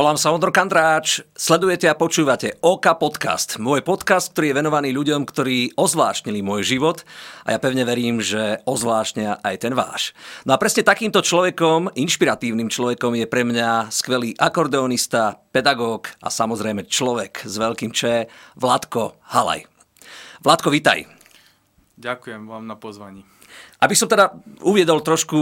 Volám sa Ondro Kandráč, sledujete a počúvate OK Podcast, môj podcast, ktorý je venovaný ľuďom, ktorí ozvláštnili môj život a ja pevne verím, že ozvláštnia aj ten váš. No a presne takýmto človekom, inšpiratívnym človekom je pre mňa skvelý akordeonista, pedagóg a samozrejme človek s veľkým Č, Vladko Halaj. Vladko, vitaj. Ďakujem vám na pozvaní. Aby som teda uviedol trošku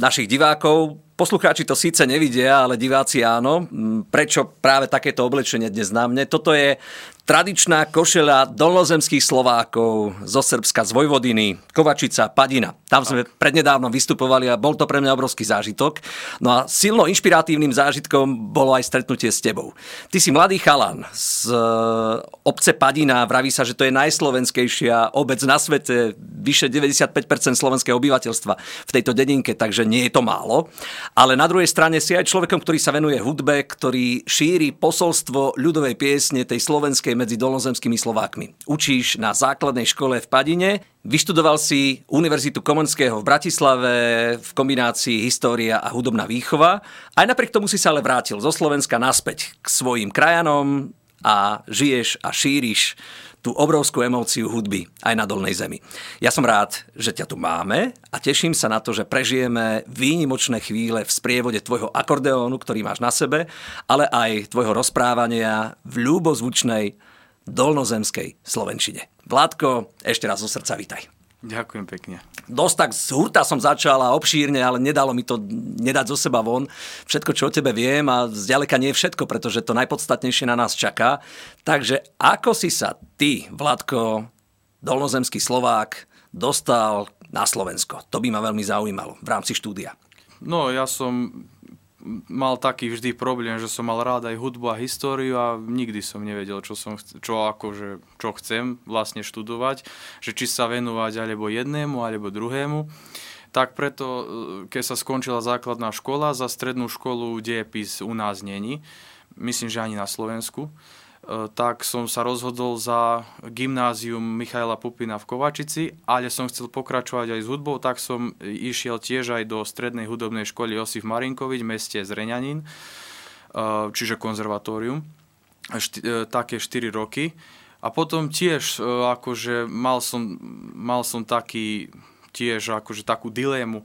našich divákov, Poslucháči to síce nevidia, ale diváci áno. Prečo práve takéto oblečenie dnes na mne? Toto je Tradičná košela dolnozemských Slovákov zo Srbska, z Vojvodiny, Kovačica, Padina. Tam sme prednedávno vystupovali a bol to pre mňa obrovský zážitok. No a silno inšpiratívnym zážitkom bolo aj stretnutie s tebou. Ty si mladý chalan z e, obce Padina, vraví sa, že to je najslovenskejšia obec na svete, vyše 95% slovenského obyvateľstva v tejto dedinke, takže nie je to málo. Ale na druhej strane si aj človekom, ktorý sa venuje hudbe, ktorý šíri posolstvo ľudovej piesne tej slovenskej medzi dolnozemskými Slovákmi. Učíš na základnej škole v Padine, vyštudoval si Univerzitu Komenského v Bratislave v kombinácii história a hudobná výchova. Aj napriek tomu si sa ale vrátil zo Slovenska naspäť k svojim krajanom a žiješ a šíriš tú obrovskú emóciu hudby aj na dolnej zemi. Ja som rád, že ťa tu máme a teším sa na to, že prežijeme výnimočné chvíle v sprievode tvojho akordeónu, ktorý máš na sebe, ale aj tvojho rozprávania v ľúbozvučnej dolnozemskej slovenčine. Vládko, ešte raz zo srdca vítaj. Ďakujem pekne. Dosť tak z hurta som začal a obšírne, ale nedalo mi to nedať zo seba von. Všetko, čo o tebe viem a zďaleka nie je všetko, pretože to najpodstatnejšie na nás čaká. Takže ako si sa ty, Vladko, dolnozemský Slovák, dostal na Slovensko? To by ma veľmi zaujímalo v rámci štúdia. No, ja som mal taký vždy problém, že som mal rád aj hudbu a históriu a nikdy som nevedel, čo, som, čo, akože, čo chcem vlastne študovať, že či sa venovať alebo jednému, alebo druhému. Tak preto, e, keď sa skončila základná škola, za strednú školu dejepis u nás není, myslím, že ani na Slovensku, tak som sa rozhodol za gymnázium Michaela Pupina v Kovačici, ale som chcel pokračovať aj s hudbou, tak som išiel tiež aj do strednej hudobnej školy Josif Marinkovič v meste Zreňanín, e, čiže konzervatórium, e, také 4 roky. A potom tiež akože mal som, mal som taký, tiež akože takú dilemu,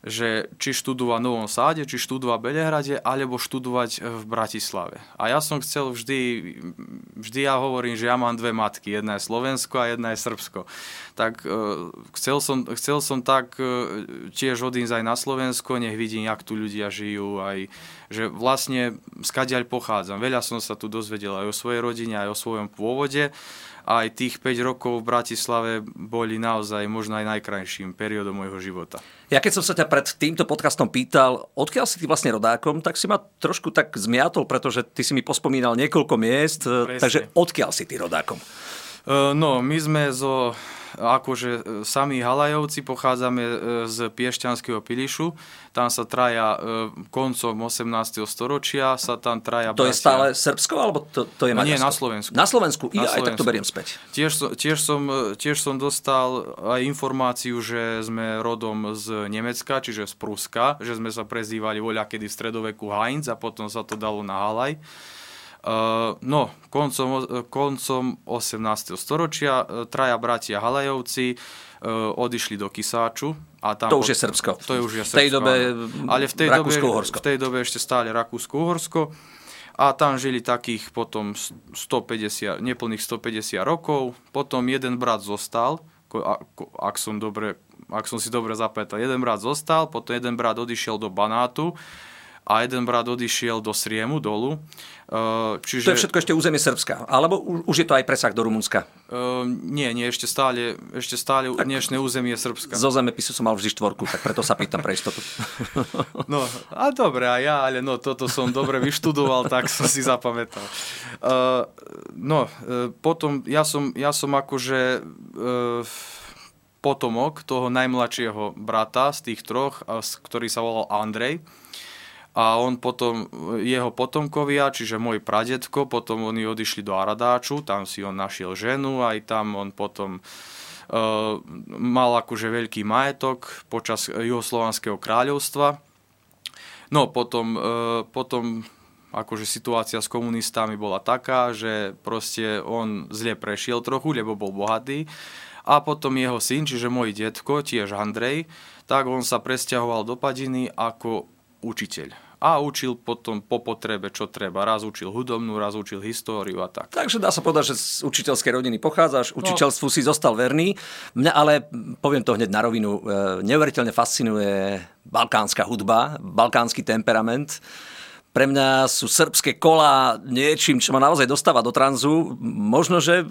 že či študovať v Novom Sáde, či študovať v Belehrade, alebo študovať v Bratislave. A ja som chcel vždy, vždy ja hovorím, že ja mám dve matky, jedna je Slovensko a jedna je Srbsko. Tak uh, chcel, som, chcel som tak uh, tiež odísť aj na Slovensko, nech vidím, jak tu ľudia žijú, aj že vlastne skadiaľ pochádzam. Veľa som sa tu dozvedel aj o svojej rodine, aj o svojom pôvode aj tých 5 rokov v Bratislave boli naozaj možno aj najkrajším periódom môjho života. Ja keď som sa ťa pred týmto podcastom pýtal, odkiaľ si ty vlastne rodákom, tak si ma trošku tak zmiatol, pretože ty si mi pospomínal niekoľko miest, Presne. takže odkiaľ si ty rodákom? Uh, no, my sme zo akože e, sami Halajovci pochádzame e, z Piešťanského Pilišu. Tam sa traja e, koncom 18. storočia, sa tam traja To bratia. je stále Srbsko, alebo to, to je Maďarsko? Nie, na Slovensku. Na Slovensku, na Slovensku. aj tak to beriem späť. Tiež, tiež, som, tiež som dostal aj informáciu, že sme rodom z Nemecka, čiže z Pruska, že sme sa prezývali voľa kedy v stredoveku Heinz a potom sa to dalo na Halaj. Uh, no, koncom, koncom 18. storočia uh, traja bratia Halajovci uh, odišli do Kisáču. A tam to už je Srbsko. To je už je Srbsko. V tej dobe Ale v tej dobe, v tej dobe ešte stále Rakúsko-Uhorsko. A tam žili takých potom 150, neplných 150 rokov. Potom jeden brat zostal, ak som, dobre, ak som si dobre zapamätal. Jeden brat zostal, potom jeden brat odišiel do Banátu a jeden brat odišiel do Sriemu dolu. Čiže... To je všetko ešte územie Srbska, alebo už je to aj presah do Rumunska? Uh, nie, nie, ešte stále, ešte stále tak dnešné územie Srbska. Zo zemepisu som mal vždy štvorku, tak preto sa pýtam pre istotu. no, a dobre, a ja, ale no, toto som dobre vyštudoval, tak som si zapamätal. Uh, no, uh, potom ja som, ja som akože... Uh, potomok toho najmladšieho brata z tých troch, ktorý sa volal Andrej a on potom, jeho potomkovia, čiže môj pradetko, potom oni odišli do Aradáču, tam si on našiel ženu, aj tam on potom uh, mal akože veľký majetok počas Juhoslovanského kráľovstva. No potom, uh, potom akože situácia s komunistami bola taká, že proste on zle prešiel trochu, lebo bol bohatý. A potom jeho syn, čiže môj detko, tiež Andrej, tak on sa presťahoval do Padiny ako učiteľ a učil potom po potrebe, čo treba. Raz učil hudobnú, raz učil históriu a tak. Takže dá sa povedať, že z učiteľskej rodiny pochádzaš, no. učiteľstvu no. si zostal verný. Mňa ale, poviem to hneď na rovinu, e, neuveriteľne fascinuje balkánska hudba, balkánsky temperament. Pre mňa sú srbské kola niečím, čo ma naozaj dostáva do tranzu. Možno, že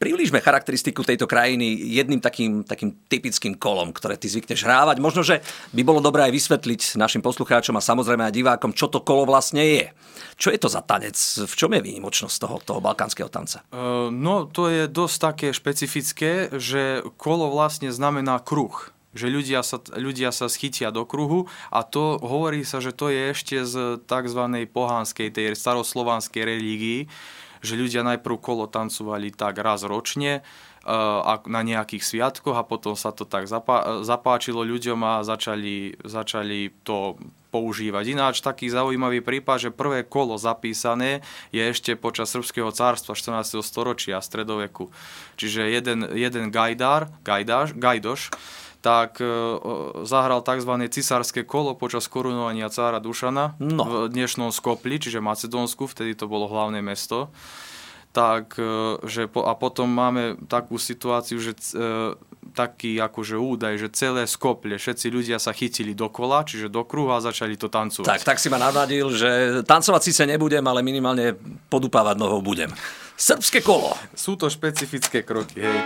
Priblížme charakteristiku tejto krajiny jedným takým, takým typickým kolom, ktoré ty zvykneš hrávať. Možno, že by bolo dobré aj vysvetliť našim poslucháčom a samozrejme aj divákom, čo to kolo vlastne je. Čo je to za tanec? V čom je výnimočnosť toho, toho balkánskeho tanca? Uh, no, to je dosť také špecifické, že kolo vlastne znamená kruh že ľudia sa, ľudia sa schytia do kruhu a to hovorí sa, že to je ešte z tzv. pohánskej, tej staroslovanskej religii, že ľudia najprv kolo tancovali tak raz ročne uh, na nejakých sviatkoch a potom sa to tak zapá- zapáčilo ľuďom a začali, začali to používať. Ináč taký zaujímavý prípad, že prvé kolo zapísané je ešte počas srbského cárstva 14. storočia, stredoveku. Čiže jeden, jeden gajdár, gajdáš, gajdoš, tak e, zahral tzv. cisárske kolo počas korunovania cára Dušana no. v dnešnom Skopli, čiže Macedónsku, vtedy to bolo hlavné mesto. Tak, e, že po, a potom máme takú situáciu, že e, taký akože údaj, že celé Skople, všetci ľudia sa chytili do kola, čiže do kruhu a začali to tancovať. Tak, tak si ma navadil, že tancovať síce nebudem, ale minimálne podupávať nohou budem. Srbské kolo. Sú to špecifické kroky, hej.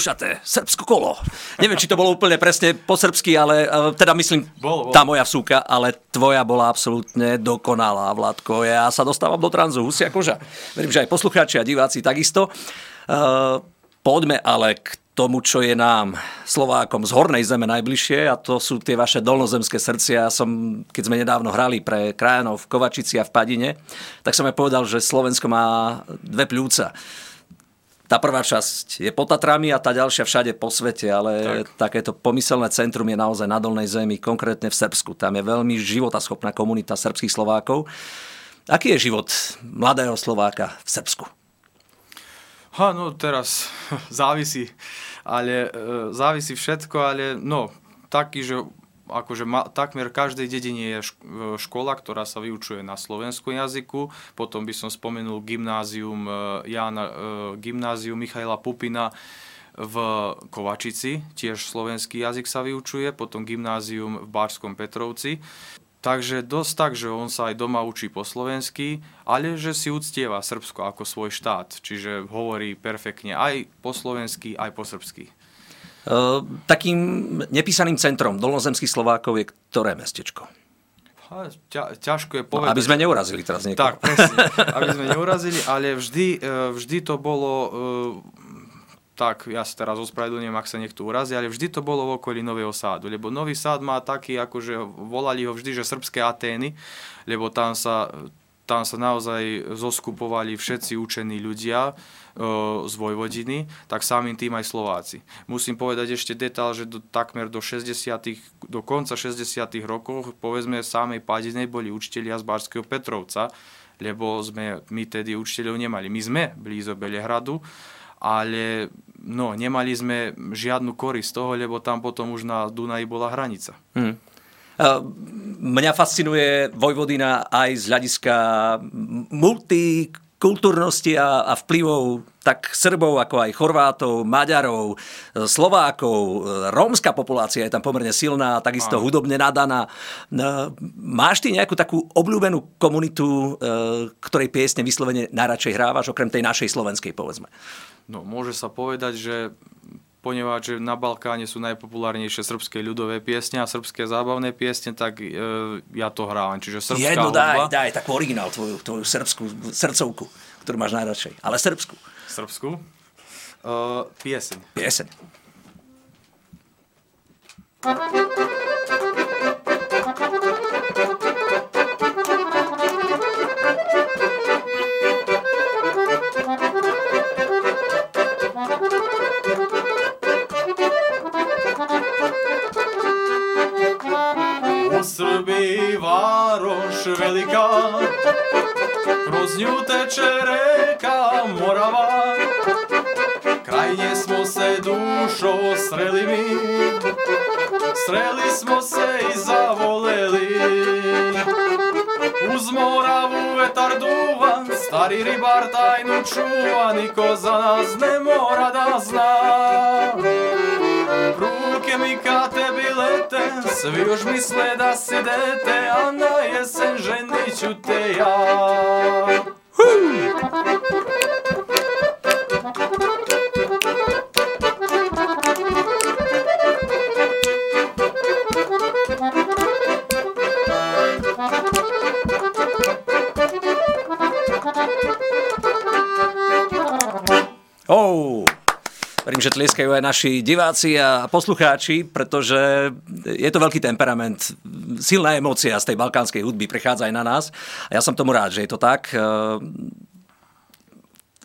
Skúšate srbsko kolo. Neviem, či to bolo úplne presne po srbsky, ale teda myslím, bol, bol. tá moja vsúka, ale tvoja bola absolútne dokonalá, Vládko. Ja sa dostávam do tranzu, husia koža. Verím, že aj poslucháči a diváci takisto. Uh, poďme ale k tomu, čo je nám Slovákom z hornej zeme najbližšie a to sú tie vaše dolnozemské srdcia. Ja som, keď sme nedávno hrali pre krajanov v Kovačici a v Padine, tak som aj povedal, že Slovensko má dve pľúca tá prvá časť je pod Tatrami a tá ďalšia všade po svete, ale tak. takéto pomyselné centrum je naozaj na Dolnej zemi, konkrétne v Srbsku. Tam je veľmi životaschopná komunita srbských Slovákov. Aký je život mladého Slováka v Srbsku? Ha, no teraz závisí, ale e, závisí všetko, ale no, taký, že akože ma, takmer každej dedine je škola, ktorá sa vyučuje na slovenskom jazyku. Potom by som spomenul gymnázium, e, Jana, e, gymnázium Michaila Pupina v Kovačici, tiež slovenský jazyk sa vyučuje, potom gymnázium v Bárskom Petrovci. Takže dosť tak, že on sa aj doma učí po slovensky, ale že si uctieva Srbsko ako svoj štát, čiže hovorí perfektne aj po slovensky, aj po srbsky. Ehm, takým nepísaným centrom dolnozemských Slovákov je ktoré mestečko? Ťa, ťažko je povedať. No, aby sme neurazili teraz niekoho. Tak, presne. Aby sme neurazili, ale vždy, e, vždy to bolo e, tak, ja sa teraz ospravedlňujem, ak sa niekto urazí, ale vždy to bolo v okolí Nového sádu, lebo Nový sád má taký, akože volali ho vždy, že srbské Atény, lebo tam sa, tam sa naozaj zoskupovali všetci učení ľudia, z Vojvodiny, tak samým tým aj Slováci. Musím povedať ešte detál, že do, takmer do 60 do konca 60 rokov, povedzme, samej Padinej boli učitelia z Barského Petrovca, lebo sme my tedy učiteľov nemali. My sme blízo Belehradu, ale no, nemali sme žiadnu korist toho, lebo tam potom už na Dunaji bola hranica. Hmm. Mňa fascinuje Vojvodina aj z hľadiska multi kultúrnosti a, a vplyvov tak Srbov, ako aj Chorvátov, Maďarov, Slovákov, rómska populácia je tam pomerne silná, takisto Áno. hudobne nadaná. No, máš ty nejakú takú obľúbenú komunitu, e, ktorej piesne vyslovene najradšej hrávaš, okrem tej našej slovenskej, povedzme? No, môže sa povedať, že ponieważ na Balkáne sú najpopulárnejšie srbské ľudové piesne a srbské zábavné piesne, tak e, ja to hrávam. Čiže srbská Jedno daj, hudba... daj, takú originál, tvoju, tvoju srbskú srdcovku, ktorú máš najradšej. Ale srbskú. Srbskú? Uh, pieseň. Pieseň. Velika, kroz nju teče reka Morava. Kraj nje smo se dušo sreli mi, sreli smo se i zavoleli. Uz Moravu vetar duvan, stari ribar tajnu čuva, niko za nas ne mora da zna. Ruke mi ka tebi lete, svi još misle da si dete, a na jesen ženit ću te ja. Oh, verím, že tlieskajú aj naši diváci a poslucháči, pretože je to veľký temperament, silná emócia z tej balkánskej hudby prichádza aj na nás. A ja som tomu rád, že je to tak.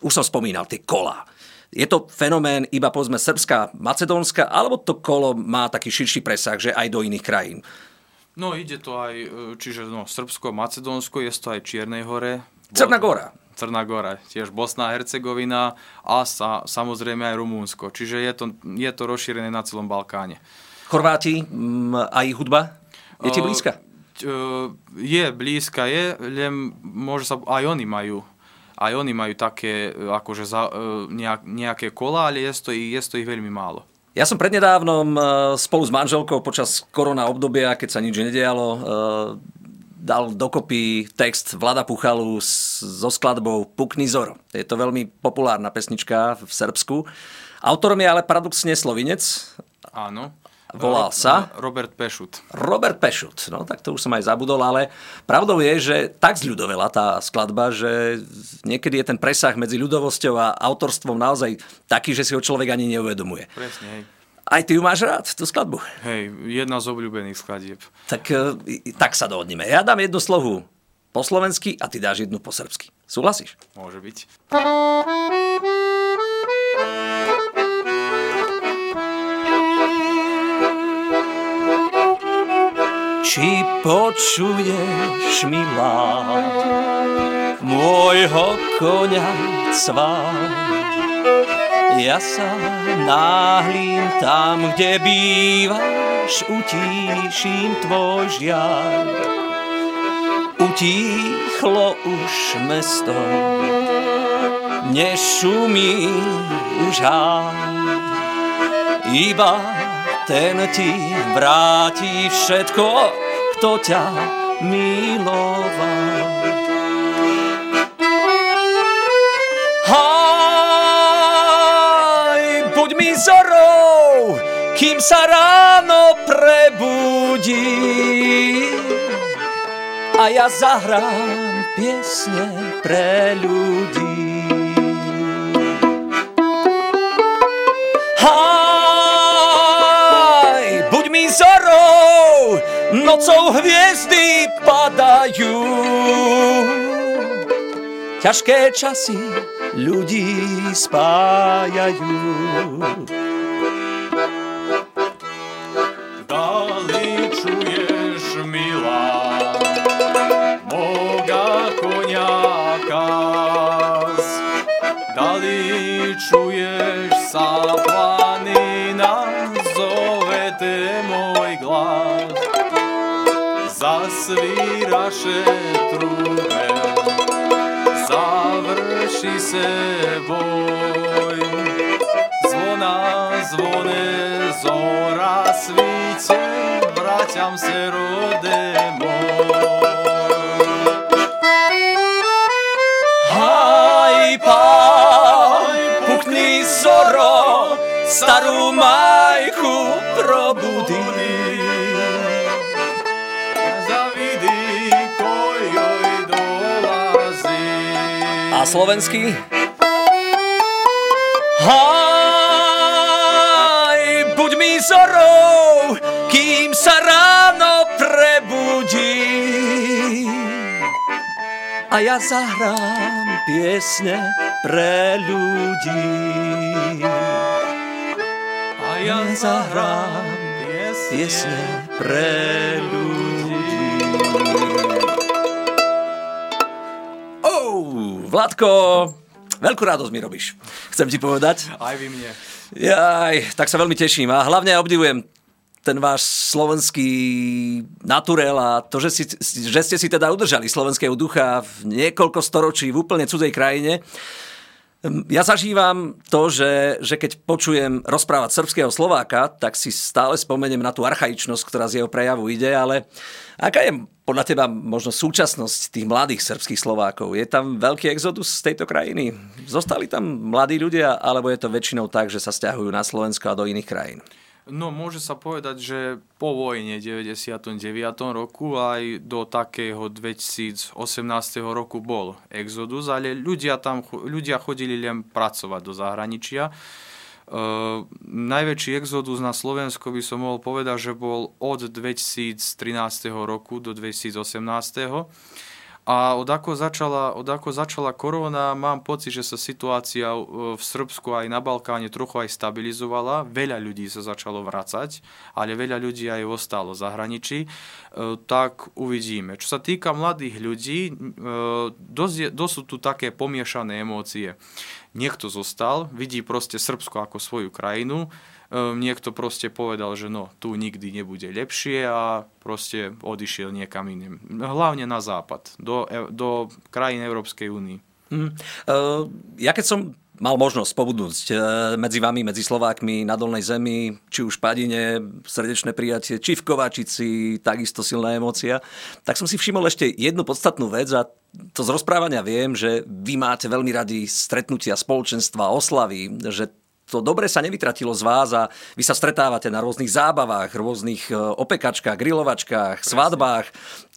Už som spomínal, tie kola. Je to fenomén iba povedzme Srbská, Macedónska, alebo to kolo má taký širší presah, že aj do iných krajín? No ide to aj, čiže no, Srbsko, Macedónsko, je to aj Čiernej hore. Černá gora. Crná Gora, tiež Bosna a Hercegovina a sa, samozrejme aj Rumúnsko. Čiže je to, je to rozšírené na celom Balkáne. Chorváti mm, a ich hudba? Je ti blízka? Je blízka, je, len môže sa, aj oni majú aj oni majú také akože za, uh, nejak, nejaké kola, ale je to, je to ich veľmi málo. Ja som prednedávnom spolu s manželkou počas korona obdobia, keď sa nič nedialo, dal dokopy text Vlada Puchalu so skladbou Pukni Zoro. Je to veľmi populárna pesnička v Srbsku. Autorom je ale paradoxne slovinec. Áno. Volal sa? Robert Pešut. Robert Pešut, no tak to už som aj zabudol, ale pravdou je, že tak zľudovela tá skladba, že niekedy je ten presah medzi ľudovosťou a autorstvom naozaj taký, že si ho človek ani neuvedomuje. Presne, hej. Aj ty ju máš rád, tú skladbu? Hej, jedna z obľúbených skladieb. Tak, e, tak sa dohodneme. Ja dám jednu slohu po slovensky a ty dáš jednu po srbsky. Súhlasíš? Môže byť. Či počuješ, milá, môjho koňa cvát? Ja sa náhlím tam, kde bývaš, utíším tvoj žiar. Utíchlo už mesto, nešumí už hár. Iba ten ti vráti všetko, kto ťa miloval. Zorou, kým sa ráno prebudí. A ja zahrám piesne pre ľudí. Haj, buď mi zorou, nocou hviezdy padajú. Ťažké časy ludzi spajajú. Dali čuješ, milá, moga konjaka, dali čuješ sa planina, zove te moj glas, zasviraše собой. Звона звони, зора світі, братям сиродимо. Гай, пай, пукни зоро, стару мать, A slovenský? Haj, buď mi zorou, kým sa ráno prebudí. A ja zahrám piesne pre ľudí. A ja zahrám Piesne pre ľudí. Vladko, veľkú radosť mi robíš. Chcem ti povedať. Aj vy mne. Jaj, tak sa veľmi teším a hlavne obdivujem ten váš slovenský naturel a to, že, si, že ste si teda udržali slovenského ducha v niekoľko storočí v úplne cudzej krajine. Ja zažívam to, že, že keď počujem rozprávať srbského Slováka, tak si stále spomeniem na tú archaičnosť, ktorá z jeho prejavu ide, ale aká je podľa teba možno súčasnosť tých mladých srbských Slovákov? Je tam veľký exodus z tejto krajiny? Zostali tam mladí ľudia, alebo je to väčšinou tak, že sa stiahujú na Slovensko a do iných krajín? No, môže sa povedať, že po vojne 99. roku aj do takého 2018. roku bol exodus, ale ľudia tam ľudia chodili len pracovať do zahraničia. Uh, najväčší exodus na Slovensko by som mohol povedať, že bol od 2013. roku do 2018. A od ako, začala, od ako začala korona, mám pocit, že sa situácia v Srbsku aj na Balkáne trochu aj stabilizovala. Veľa ľudí sa začalo vracať, ale veľa ľudí aj ostalo v zahraničí. E, tak uvidíme. Čo sa týka mladých ľudí, e, dosť, dosť sú tu také pomiešané emócie. Niekto zostal, vidí proste Srbsko ako svoju krajinu, niekto proste povedal, že no, tu nikdy nebude lepšie a proste odišiel niekam iným. Hlavne na západ, do, e, do krajín Európskej únie. Mm. Uh, ja keď som mal možnosť pobudnúť uh, medzi vami, medzi Slovákmi na Dolnej zemi, či už Padine, srdečné prijatie, či v Kovačici, takisto silná emócia, tak som si všimol ešte jednu podstatnú vec a to z rozprávania viem, že vy máte veľmi radi stretnutia, spoločenstva, oslavy, že to dobre sa nevytratilo z vás a vy sa stretávate na rôznych zábavách, rôznych e, opekačkách, grilovačkách, Presne. svadbách.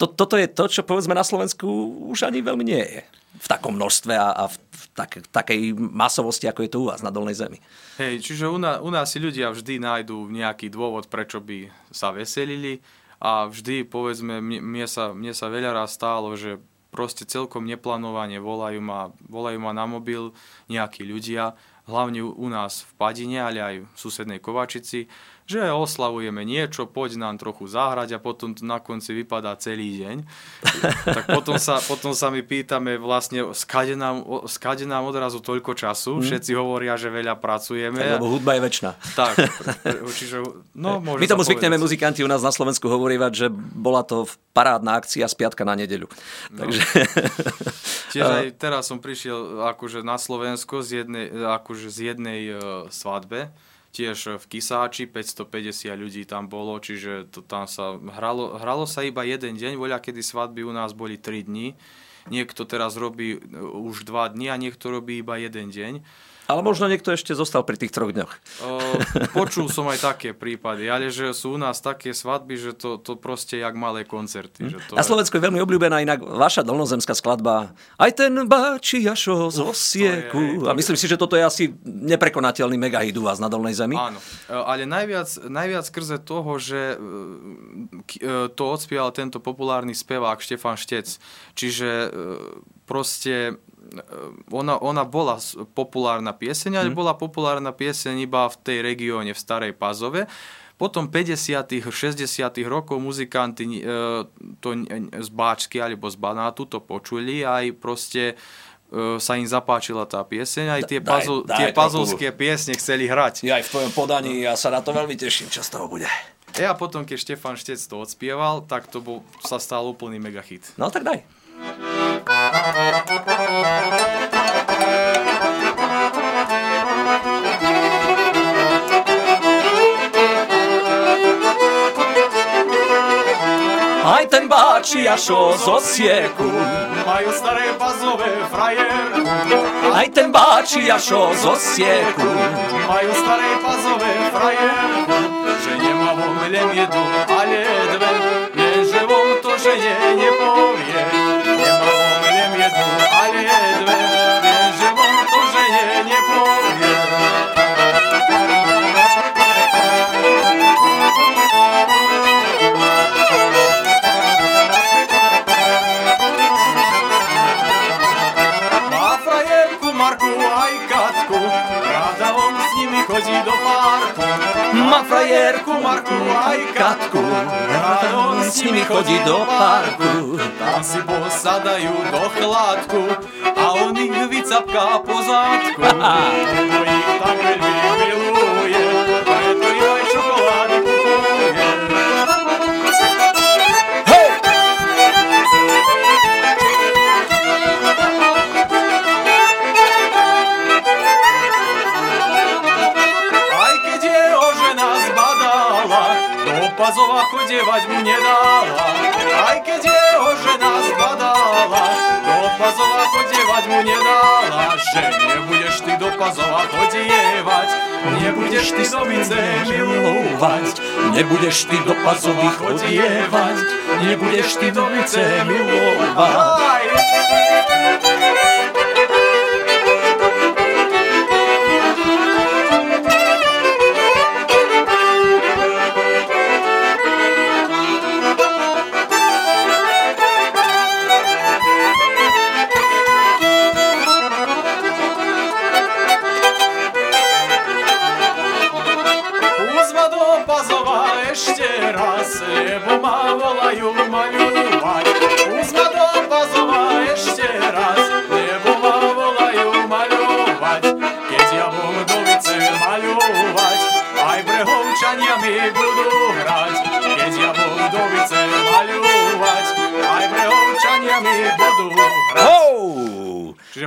To, toto je to, čo povedzme na Slovensku už ani veľmi nie je v takom množstve a, a v tak, takej masovosti, ako je to u vás na Dolnej zemi. Hej, čiže u nás, u nás si ľudia vždy nájdú nejaký dôvod, prečo by sa veselili a vždy, povedzme, mne, mne, sa, mne sa veľa raz stálo, že proste celkom neplánovane volajú ma, volajú ma na mobil nejakí ľudia hlavne u nás v Padine, ale aj v susednej Kovačici, že oslavujeme niečo, poď nám trochu zahrať a potom to na konci vypadá celý deň. tak potom sa, potom sa my pýtame vlastne, skade nám, skade nám odrazu toľko času. Mm. Všetci hovoria, že veľa pracujeme. Tak, lebo hudba je väčšina. Tak, čiže, no, My tomu zvykneme muzikanti u nás na Slovensku hovorievať, že bola to parádna akcia z piatka na nedeľu. No. Takže... Tiež aj teraz som prišiel akože na Slovensko z jednej, akože z jednej uh, svadbe tiež v Kisáči, 550 ľudí tam bolo, čiže to tam sa hralo, hralo sa iba jeden deň, voľa kedy svadby u nás boli 3 dní, niekto teraz robí už 2 dní a niekto robí iba jeden deň. Ale možno niekto ešte zostal pri tých troch dňoch. O, počul som aj také prípady, ale že sú u nás také svadby, že to, to proste jak malé koncerty. Hm. Že to Na Slovensku je veľmi obľúbená inak vaša dolnozemská skladba Aj ten báči Jašo z Osieku. A myslím si, že toto je asi neprekonateľný megahit u vás na Dolnej zemi. Áno, ale najviac, najviac skrze toho, že e, to odspieval tento populárny spevák Štefan Štec. Čiže e, proste ona, ona bola populárna pieseň, ale mm. bola populárna pieseň iba v tej regióne, v Starej Pazove. Potom 50 60 rokov muzikanti e, to z Báčky alebo z Banátu to počuli a aj proste e, sa im zapáčila tá pieseň, aj tie, daj, daj, tie pazovské piesne chceli hrať. Ja aj v tvojom podaní, ja sa na to veľmi teším, čo z toho bude. Ja potom, keď Štefan Štec to odspieval, tak to bol, sa stal úplný megahit. No tak daj. Aj ten baci aż o zosieku. Mają stare bazowe frajer Aj ten baci aż o zosieku. Mają stare bazowe frajer Że nie ma w omylem jedu, ale dwe Nie żywą to, że nie, nie po Frajerku Marku aj Katku, rada on s nimi chodí do parku. Tam si posadajú do chladku a on ich vycapká po. Lebo ich tak veľmi miluje, chodievať mu nedala. Aj keď jeho žena zbadala, do pazova chodievať mu nedala. Že nebudeš ty do pazova chodievať, nebudeš ty do vice milovať. Nebudeš ty do pazových chodievať, nebudeš ty do vice milovať.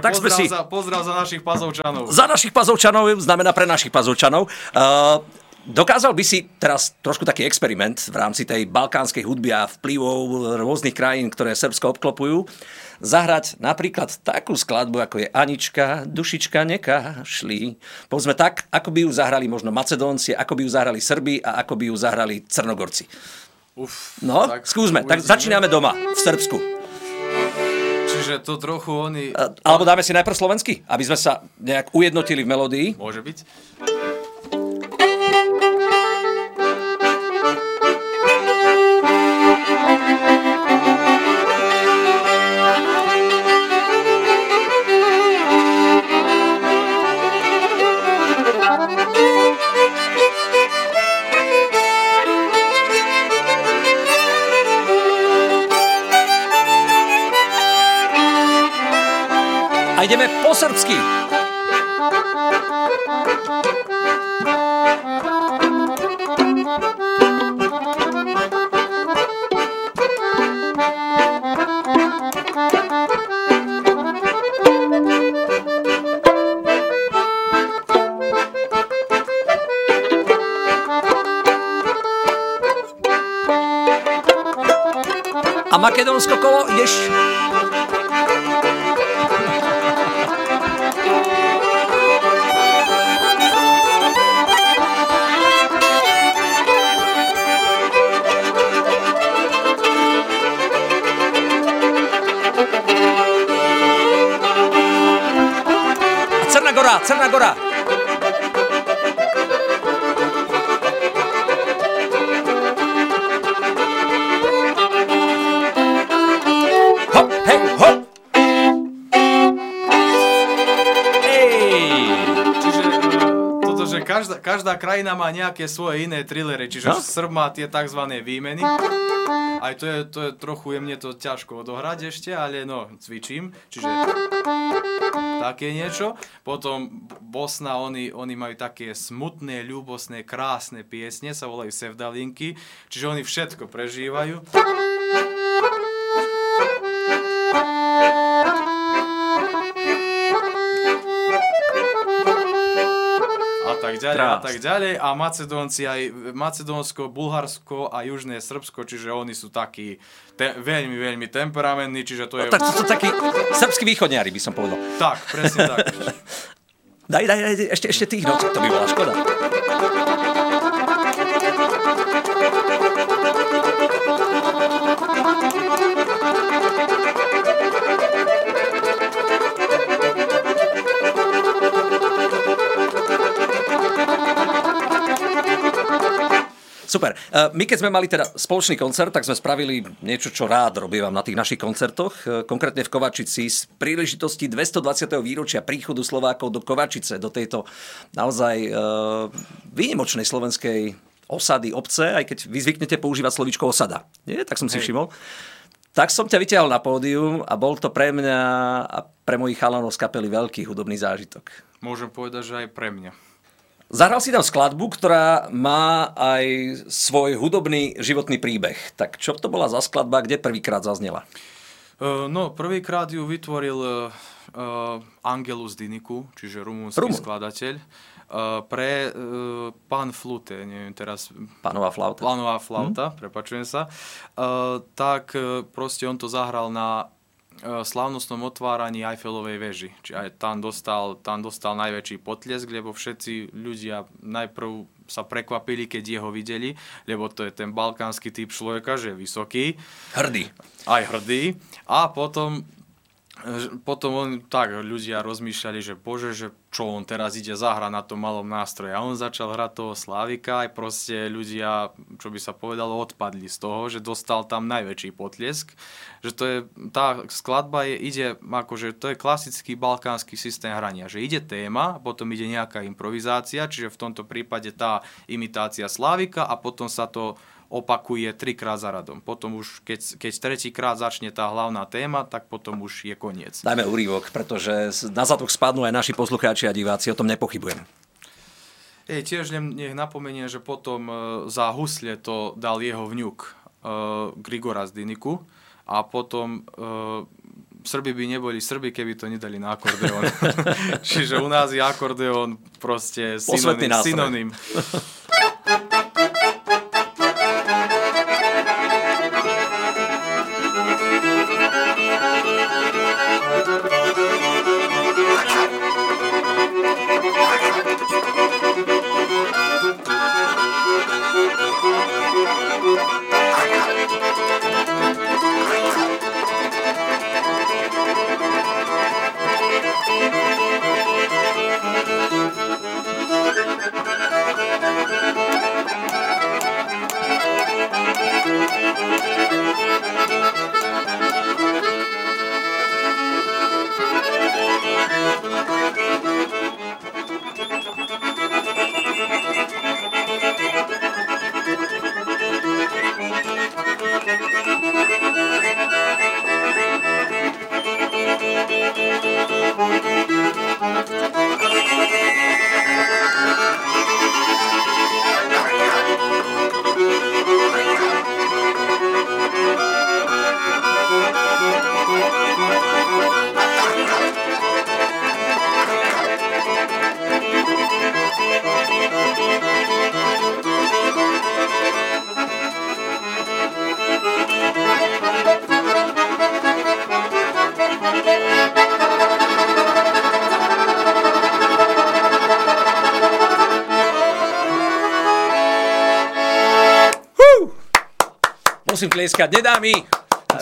Tak sme pozdrav, si... za, pozdrav za našich pazovčanov. Za našich pazovčanov znamená pre našich pazovčanov. Uh, dokázal by si teraz trošku taký experiment v rámci tej balkánskej hudby a vplyvov rôznych krajín, ktoré Srbsko obklopujú, zahrať napríklad takú skladbu, ako je Anička, dušička nekašli. Povedzme tak, ako by ju zahrali možno Macedónci, ako by ju zahrali Srbi a ako by ju zahrali Crnogorci. Uf, No, skúsme. Tak začíname doma, v Srbsku. Čiže to trochu oni... Alebo dáme si najprv slovensky, aby sme sa nejak ujednotili v melódii. Môže byť? Gora, Crna Gora. Hop, hej, hop. Ej. Čiže e, toto, že každá, každá krajina má nejaké svoje iné thrillery, čiže No. Srb má tie tzv. výmeny. Aj to je, to je trochu, je mne to ťažko odohrať ešte, ale no, cvičím. Čiže také niečo. Potom Bosna, oni, oni majú také smutné, ľúbosné, krásne piesne, sa volajú sevdalinky, čiže oni všetko prežívajú. Tak ďalej a tak ďalej. A Macedónci aj Macedónsko, Bulharsko a Južné Srbsko, čiže oni sú takí te, veľmi, veľmi temperamentní, čiže to je... Tak to sú takí srbskí východniari, by som povedal. tak presne tak. Daj, daj, daj, ešte, ešte tých, no to by bola škoda. Super. Eh, My keď sme mali teda spoločný koncert, tak sme spravili niečo, čo rád robievam na tých našich koncertoch. Eh, Konkrétne v Kovačici z príležitosti 220. výročia príchodu Slovákov do Kovačice, do tejto naozaj eh, výnimočnej slovenskej osady, obce, aj keď vy zvyknete používať slovíčko osada. Nie? Tak som si Hej. všimol. Tak som ťa vyťahol na pódium a bol to pre mňa a pre mojich chalanov z kapely veľký hudobný zážitok. Môžem povedať, že aj pre mňa. Zahral si tam skladbu, ktorá má aj svoj hudobný životný príbeh. Tak čo to bola za skladba, kde prvýkrát zaznela? No, prvýkrát ju vytvoril uh, Angelus Diniku, čiže rumúnsky Rumun. skladateľ, uh, pre uh, pán Flute, neviem teraz, Pánová flauta. Plánová flauta, prepačujem sa, uh, tak uh, proste on to zahral na slávnostnom otváraní Eiffelovej veži. Čiže tam dostal, tam dostal najväčší potlesk, lebo všetci ľudia najprv sa prekvapili, keď jeho videli, lebo to je ten balkánsky typ človeka, že je vysoký, Hrdý. aj hrdý. A potom, potom on, tak ľudia rozmýšľali, že bože, že čo on teraz ide zahrať na tom malom nástroje. A on začal hrať toho Slávika aj proste ľudia, čo by sa povedalo, odpadli z toho, že dostal tam najväčší potlesk. Že to je, tá skladba je, ide, akože to je klasický balkánsky systém hrania, že ide téma, potom ide nejaká improvizácia, čiže v tomto prípade tá imitácia Slávika a potom sa to opakuje trikrát za radom. Potom už, keď, keď tretíkrát začne tá hlavná téma, tak potom už je koniec. Dajme úrivok, pretože na zadok spadnú aj naši poslucháči a diváci, o tom nepochybujem. Ej, tiež nech napomeniem, že potom e, za husle to dal jeho vňuk e, Grigora Zdiniku a potom e, Srby by neboli Srby, keby to nedali na akordeón. Čiže u nás je akordeón proste synonym. synonym. Musím tlieskať, nedá mi.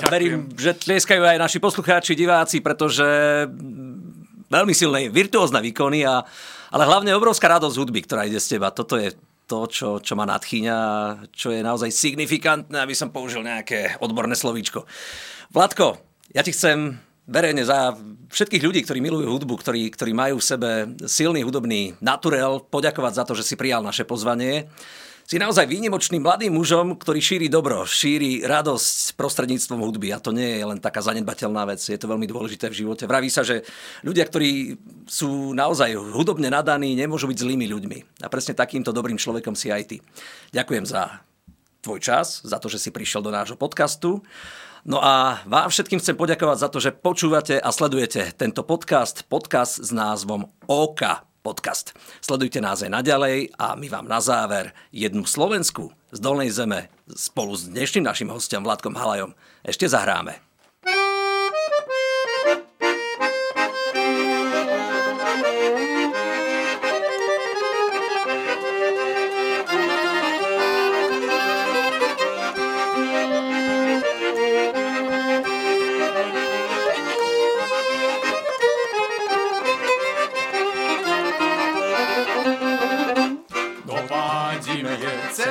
Verím, že tlieskajú aj naši poslucháči, diváci, pretože mm, veľmi silné, virtuózne výkony, a, ale hlavne obrovská radosť hudby, ktorá ide z teba. Toto je to, čo, čo ma nadchýňa, čo je naozaj signifikantné, aby som použil nejaké odborné slovíčko. Vladko, ja ti chcem verejne za všetkých ľudí, ktorí milujú hudbu, ktorí, ktorí majú v sebe silný hudobný naturel, poďakovať za to, že si prijal naše pozvanie. Si naozaj výnimočným mladým mužom, ktorý šíri dobro, šíri radosť prostredníctvom hudby a to nie je len taká zanedbateľná vec, je to veľmi dôležité v živote. Vraví sa, že ľudia, ktorí sú naozaj hudobne nadaní, nemôžu byť zlými ľuďmi. A presne takýmto dobrým človekom si aj ty. Ďakujem za tvoj čas, za to, že si prišiel do nášho podcastu. No a vám všetkým chcem poďakovať za to, že počúvate a sledujete tento podcast, podcast s názvom OK podcast. Sledujte nás aj naďalej a my vám na záver jednu Slovensku z Dolnej zeme spolu s dnešným našim hostom Vladkom Halajom ešte zahráme.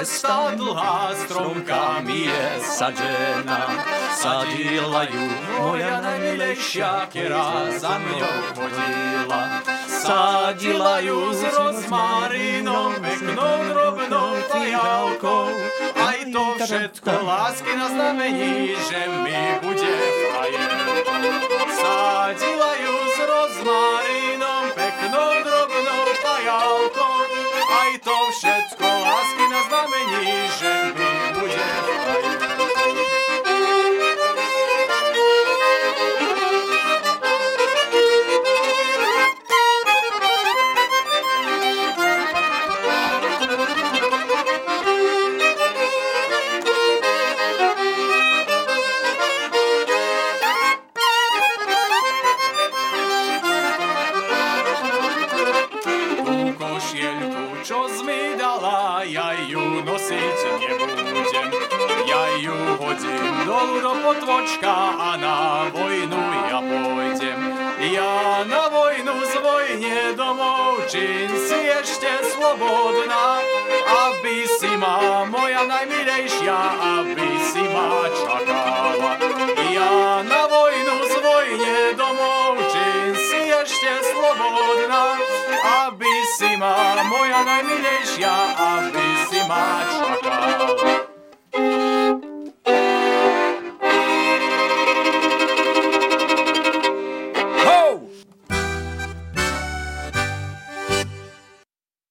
Cesta dlhá stromkami je sadžená. Sadila ju moja najmilejšia, ktorá za mňou chodila. Sadila ju s rozmarínom, peknou drobnou tajálkou. Aj to všetko lásky na znamení, že mi bude frajerkou. Sadila ju s rozmarínom, peknou drobnou tajálkou. Aj to všetko lásky na znamení, že